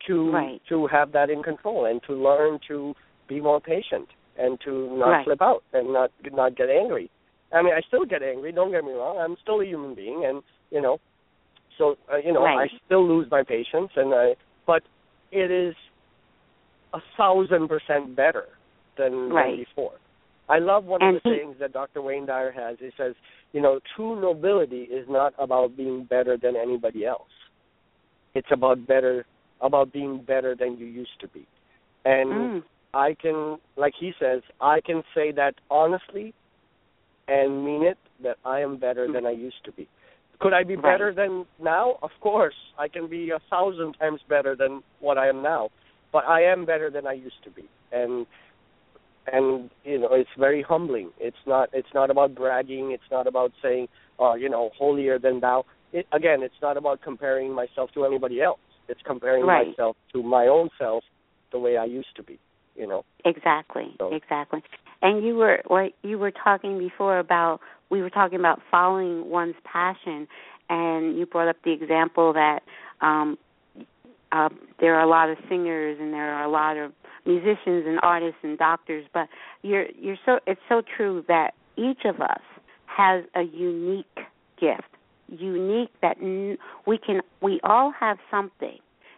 to Right. to have that in control and to learn to be more patient and to not Right. flip out and not not get angry. I mean, I still get angry. Don't get me wrong. I'm still a human being, and you know, so uh, you know, Right. I still lose my patience, and I. But it is a thousand percent better than, Right. than before. I love one And of the he- sayings that Dr. Wayne Dyer has. He says, you know, true nobility is not about being better than anybody else. It's about better about being better than you used to be. And Mm. I can, like he says, I can say that honestly and mean it that I am better than I used to be. Could I be Right. better than now? Of course, I can be a thousand times better than what I am now. But I am better than I used to be, and and you know it's very humbling. It's not it's not about bragging. It's not about saying, oh, you know, holier than thou. It, again, it's not about comparing myself to anybody else. It's comparing Right. myself to my own self, the way I used to be. You know. Exactly, So- exactly. And you were what you were talking before about we were talking about following one's passion, and you brought up the example that um uh, there are a lot of singers and there are a lot of musicians and artists and doctors, but you're you're so it's so true that each of us has a unique gift, unique that we can we all have something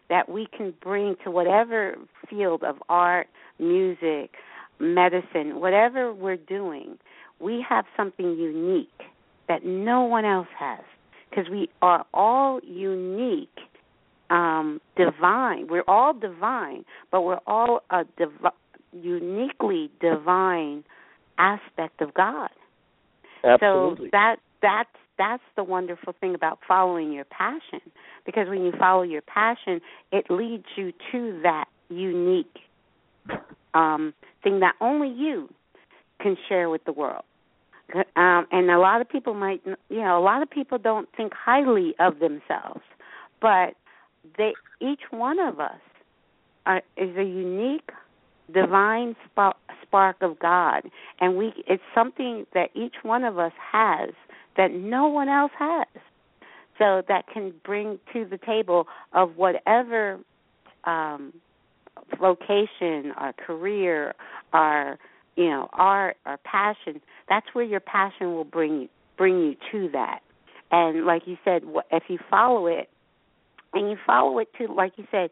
that we can bring to whatever field of art, music, medicine, whatever we're doing. We have something unique that no one else has because we are all unique um divine. We're all divine but we're all a div- uniquely divine aspect of god. Absolutely. so that that's that's the wonderful thing about following your passion because when you follow your passion it leads you to that unique um thing that only you can share with the world. Um and a lot of people might you know a lot of people don't think highly of themselves but they each one of us are, is a unique divine spark, spark of God, and we it's something that each one of us has that no one else has. So that can bring to the table of whatever um, vocation, our career, our you know art, our passion. That's where your passion will bring you bring you to that. And like you said, if you follow it, and you follow it to like you said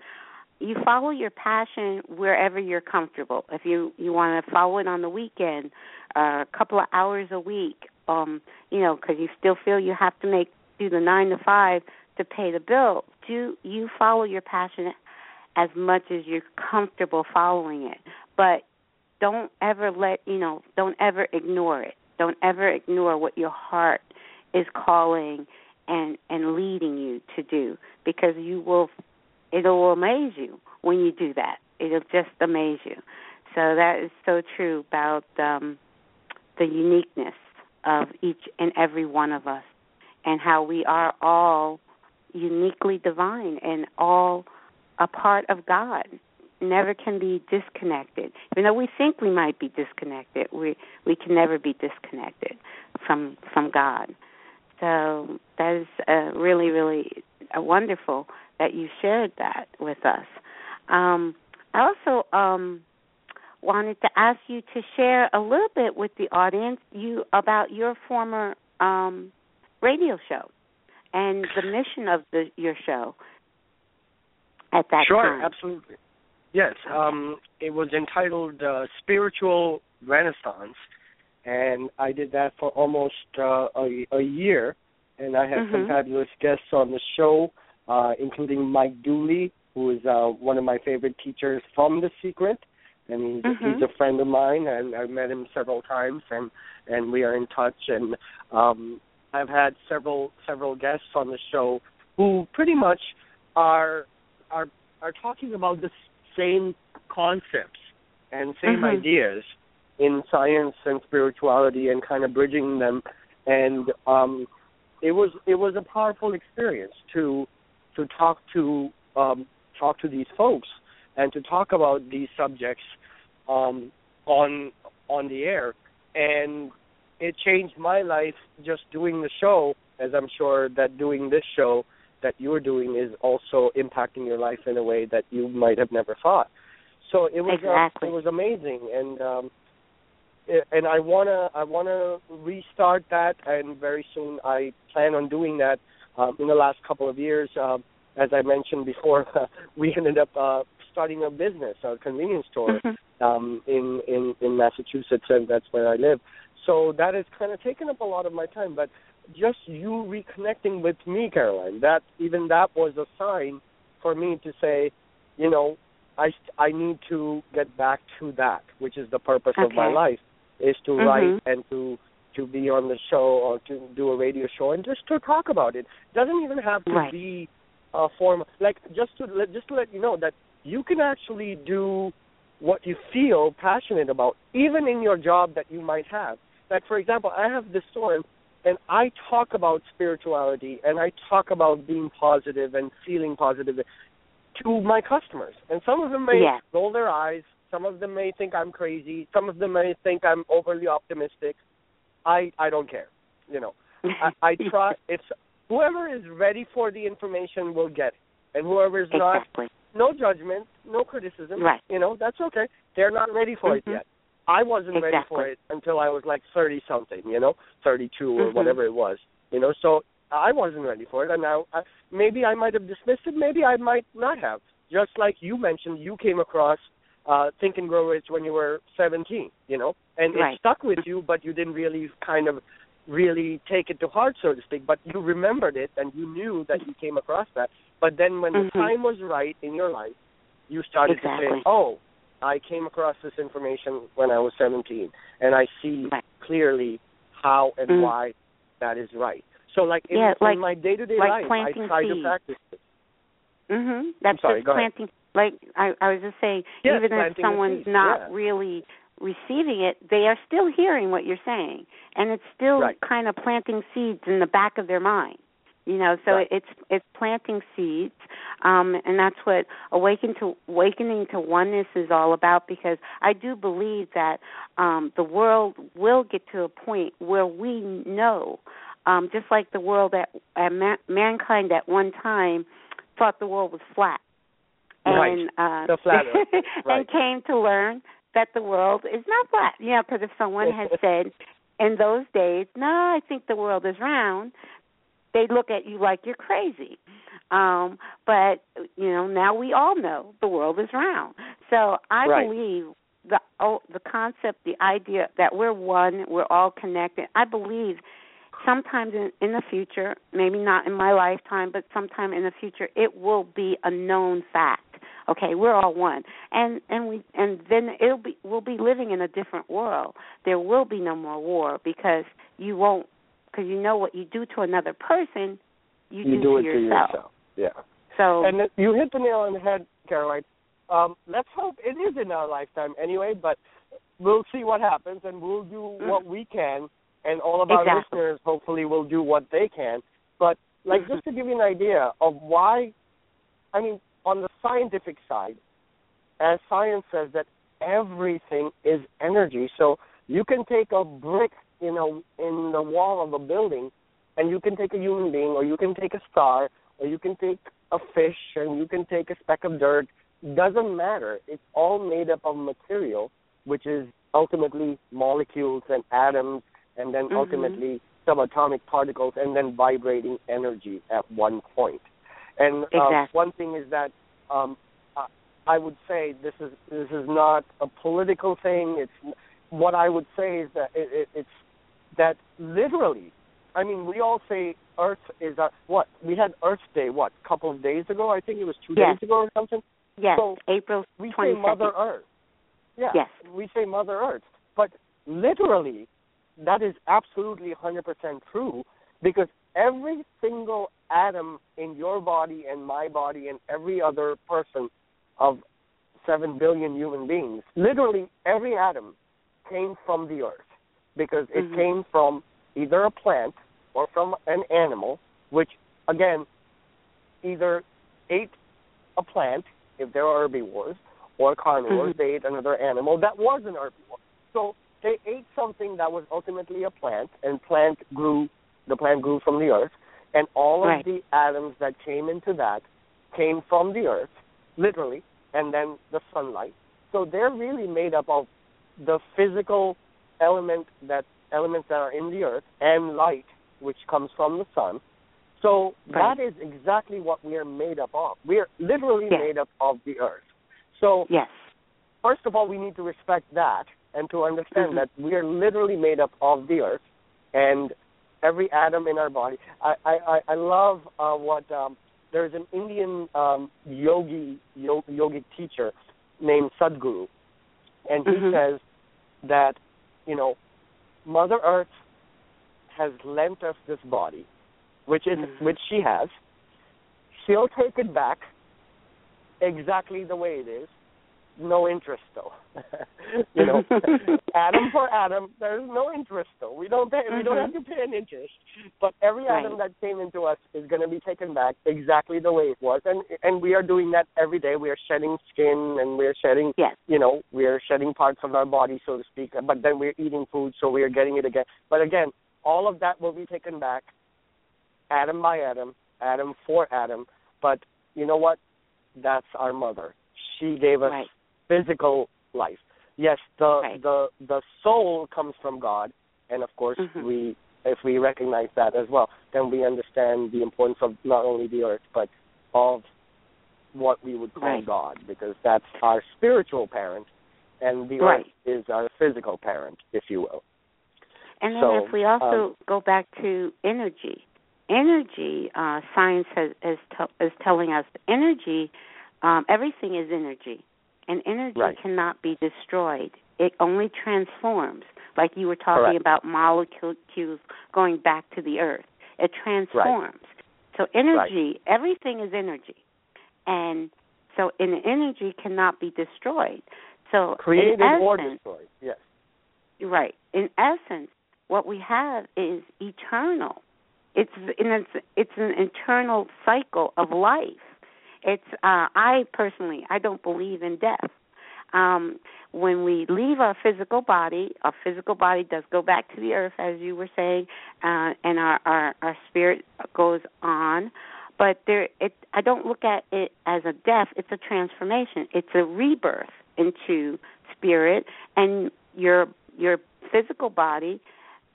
you follow your passion wherever you're comfortable. If you you want to follow it on the weekend uh, a couple of hours a week um you know because you still feel you have to make do the nine to five to pay the bill. Do you follow your passion as much as you're comfortable following it? But don't ever let you know don't ever ignore it. Don't ever ignore what your heart is calling and and leading you to do because you will it'll amaze you when you do that. It'll just amaze you. So that is so true about um the uniqueness of each and every one of us and how we are all uniquely divine and all a part of God. Never can be disconnected. Even though we think we might be disconnected we we can never be disconnected from from God so that is uh, really, really uh, wonderful that you shared that with us. Um, I also um, wanted to ask you to share a little bit with the audience you about your former um, radio show and the mission of the, your show at that sure, time. Sure, absolutely. Yes, um, it was entitled uh, Spiritual Renaissance, and I did that for almost uh, a, a year. And I had mm-hmm. some fabulous guests on the show, uh, including Mike Dooley, who is uh, one of my favorite teachers from The Secret, and he's, mm-hmm. he's a friend of mine, and I've met him several times, and and we are in touch. And um, I've had several several guests on the show who pretty much are are are talking about the same concepts and same mm-hmm. ideas in science and spirituality and kind of bridging them. And um it was it was a powerful experience to to talk to um talk to these folks and to talk about these subjects um on on the air. And it changed my life just doing the show as i'm sure that doing this show that you're doing is also impacting your life in a way that you might have never thought. So it was exactly. uh, it was amazing. And um and I wanna I wanna restart that, and very soon I plan on doing that. Um, in the last couple of years, um, as I mentioned before, we ended up uh, starting a business, a convenience store mm-hmm. um, in in in Massachusetts, and that's where I live. So that has kind of taken up a lot of my time. But just you reconnecting with me, Caroline, that even that was a sign for me to say, you know, I I need to get back to that, which is the purpose okay. of my life is to mm-hmm. write and to to be on the show or to do a radio show and just to talk about it. Doesn't even have to right. be a form like just to let just to let you know that you can actually do what you feel passionate about, even in your job that you might have. Like for example, I have this store and I talk about spirituality and I talk about being positive and feeling positive to my customers. And some of them may yeah. roll their eyes, some of them may think I'm crazy. Some of them may think I'm overly optimistic. I I don't care. You know, I, I try. It's whoever is ready for the information will get it. And whoever's exactly. not, no judgment, no criticism. Right. You know, that's okay. They're not ready for Mhm. it yet. I wasn't ready for it until I was like 30 something, you know, 32 or Mhm. whatever it was. You know, so I wasn't ready for it and now I, maybe I might have dismissed it, maybe I might not have. Just like you mentioned you came across uh Think and Grow Rich when you were 17, you know, and Right. it stuck with you but you didn't really kind of really take it to heart so to speak, but you remembered it and you knew that you came across that. But then when Mhm. the time was right in your life, you started to say, "Oh, I came across this information when I was 17, and I see Right. clearly how and Mm. why that is right." So, like in, Yeah, like- in my day-to-day like life, I planting try to seeds. practice it. Mhm. That's sorry, just go ahead. Like I, I was just saying, Yes, even if someone's not yeah. really receiving it, they are still hearing what you're saying, and it's still Right. kind of planting seeds in the back of their mind. You know, so Right. it's it's planting seeds, um, and that's what awaken to awakening to oneness is all about. Because I do believe that um, the world will get to a point where we know, um, just like the world at, at man, mankind at one time thought the world was flat, and uh, The flat earth, and came to learn that the world is not flat. Yeah, because if someone had said in those days, "No, I think the world is round," they'd look at you like you're crazy. Um, but you know, now we all know the world is round. So I Right. believe the oh, the concept, the idea that we're one, we're all connected. I believe sometimes in, in the future, maybe not in my lifetime, but sometime in the future, it will be a known fact. Okay, we're all one, and and we and then it'll be we'll be living in a different world. There will be no more war because you won't because you know what you do to another person, you, You do, do to it to yourself. yourself. Yeah. So And you hit the nail on the head, Caroline. Um, let's hope it is in our lifetime anyway, but we'll see what happens and we'll do Mhm. what we can and all of our Exactly. listeners hopefully will do what they can. But like Mhm. just to give you an idea of why I mean, on the scientific side, as science says that everything is energy. So you can take a brick in a in the wall of a building and you can take a human being or you can take a star or you can take a fish and you can take a speck of dirt doesn't matter it's all made up of material which is ultimately molecules and atoms and then Mhm. ultimately subatomic particles and then vibrating energy at one point and uh, Exactly. one thing is that um, I, I would say this is this is not a political thing it's what I would say is that it, it, it's that literally I mean, we all say Earth is a what? We had Earth Day what? A couple of days ago, I think it was two Yes. days ago or something. yes, so April We say Mother. Earth. Yeah. Yes. We say Mother Earth, but literally, that is absolutely 100% true because every single atom in your body and my body and every other person of seven billion human beings, literally every atom came from the Earth because it Mhm. came from either a plant or from an animal, which again either ate a plant if they're herbivores or carnivores, Mhm. they ate another animal that was an herbivore. So they ate something that was ultimately a plant, and plant grew. The plant grew from the earth, and all of the atoms that came into that came from the earth, literally, and then the sunlight. So they're really made up of the physical element that elements that are in the earth and light, which comes from the sun. So Right. that is exactly what we are made up of. We are literally Yes. made up of the earth. So Yes. first of all, we need to respect that and to understand Mhm. that we are literally made up of the earth and every atom in our body. I I I, love uh, what um, there's an Indian um, yogi yo, yogic teacher named Sadhguru, and he Mhm. says that you know Mother Earth has lent us this body, which is Mhm. which she has. She'll take it back exactly the way it is. No interest though. you know, atom for atom, there's no interest though. We don't pay, we don't Mhm. have to pay an interest. But every atom that came into us is going to be taken back exactly the way it was, and and we are doing that every day. We are shedding skin and we are shedding Yes. you know, we are shedding parts of our body, so to speak, but then we're eating food, so we are getting it again. But again, all of that will be taken back, atom by atom, atom for atom. But you know what? That's our mother. She gave us Right. Physical life. Yes, the Right. the the soul comes from God, and of course Mhm. we if we recognize that as well, then we understand the importance of not only the earth but of what we would call Right. God, because that's our spiritual parent, and the Right. earth is our physical parent, if you will. And then So, if we also um, go back to energy, energy, uh, science has, is, t- is telling us energy, um, everything is energy, and energy Right. cannot be destroyed. It only transforms, like you were talking Correct. about molecules going back to the earth. It transforms. So energy, everything is energy, and so an energy cannot be destroyed. So Created or destroyed. Yes. Right. In essence, what we have is eternal. It's in it's, it's an eternal cycle of life. It's uh I personally I don't believe in death. Um when we leave our physical body, our physical body does go back to the earth as you were saying, uh and our our our spirit goes on but there it I don't look at it as a death, it's a transformation. It's a rebirth into spirit and your your physical body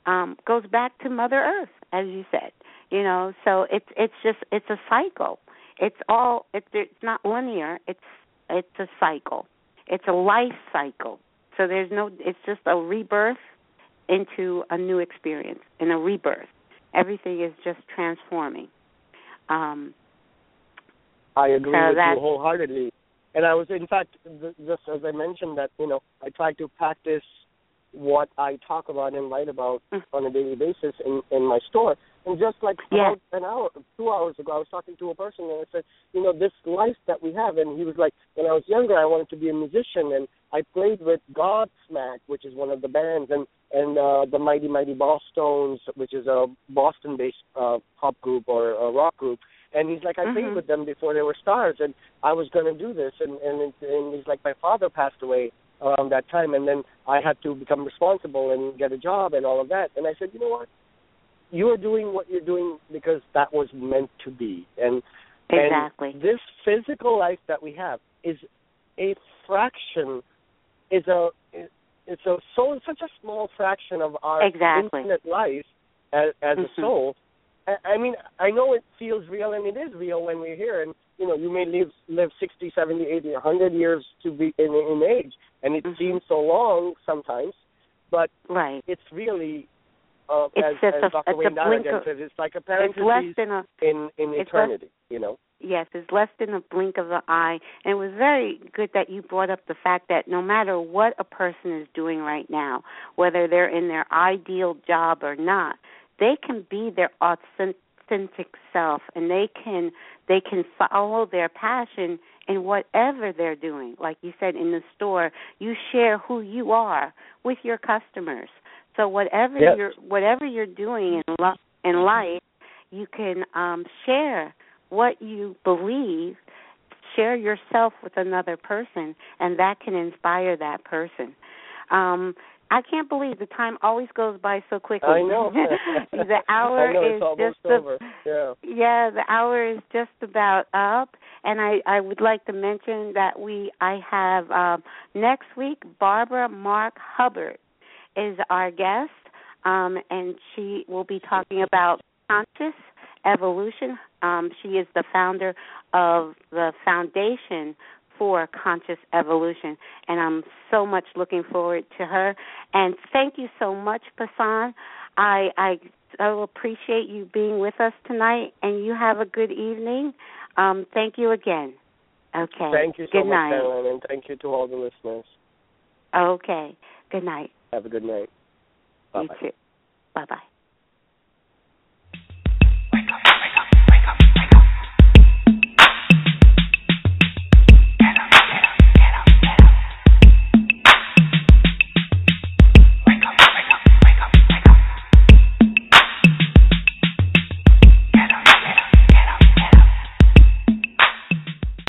um goes back to mother earth as you said you know so it's it's just it's a cycle it's all it's it's not linear it's it's a cycle it's a life cycle so there's no it's just a rebirth into a new experience and a rebirth everything is just transforming um I agree So with you wholeheartedly. And I was, in fact, th- just as I mentioned, that you know, I try to practice what I talk about and write about Mm. on a daily basis in in my store. And just like Yeah. an hour, two hours ago, I was talking to a person and I said, you know, this life that we have, and he was like, when I was younger, I wanted to be a musician, and I played with Godsmack, which is one of the bands, and and uh, the Mighty Mighty Bosstones, which is a Boston-based uh, pop group or a rock group. And he's like, I played Mhm. with them before they were stars, and I was going to do this. And and it, and he's like, my father passed away around that time, and then I had to become responsible and get a job and all of that. And I said, you know what? You are doing what you're doing because that was meant to be. And exactly and this physical life that we have is a fraction, is a it's a so such a small fraction of our Exactly. infinite life as, as Mhm. a soul. I, I mean, I know it feels real, and it is real when we're here. And you know, you may live live sixty, seventy, eighty, a hundred years to be in in age, and it Mhm. seems so long sometimes, but right it's really. Uh, It's as, just as a- Dr. Wayne Dyer said, it's like a less parenthesis than a in in it's less- eternity. You know. Yes, it's less than a blink of the eye. And it was very good that you brought up the fact that no matter what a person is doing right now, whether they're in their ideal job or not, they can be their authentic self and they can they can follow their passion in whatever they're doing. Like you said in the store, you share who you are with your customers. So whatever Yes. you're whatever you're doing in lo- in life, you can um share what you believe, share yourself with another person, and that can inspire that person. Um, I can't believe the time always goes by so quickly. I know. the hour know, is just the- over. Yeah. yeah, the hour is just about up, and I I would like to mention that we I have um, next week Barbara Marx Hubbard is our guest, um, and she will be talking about conscious evolution. Um, she is the founder of the foundation for conscious evolution, and I'm so much looking forward to her. And thank you so much, Prasann. I I so appreciate you being with us tonight, and you have a good evening. Um, thank you again. Okay. Thank you so good much, night. And thank you to all the listeners. Okay. Good night. Have a good night. Bye You too. Bye bye.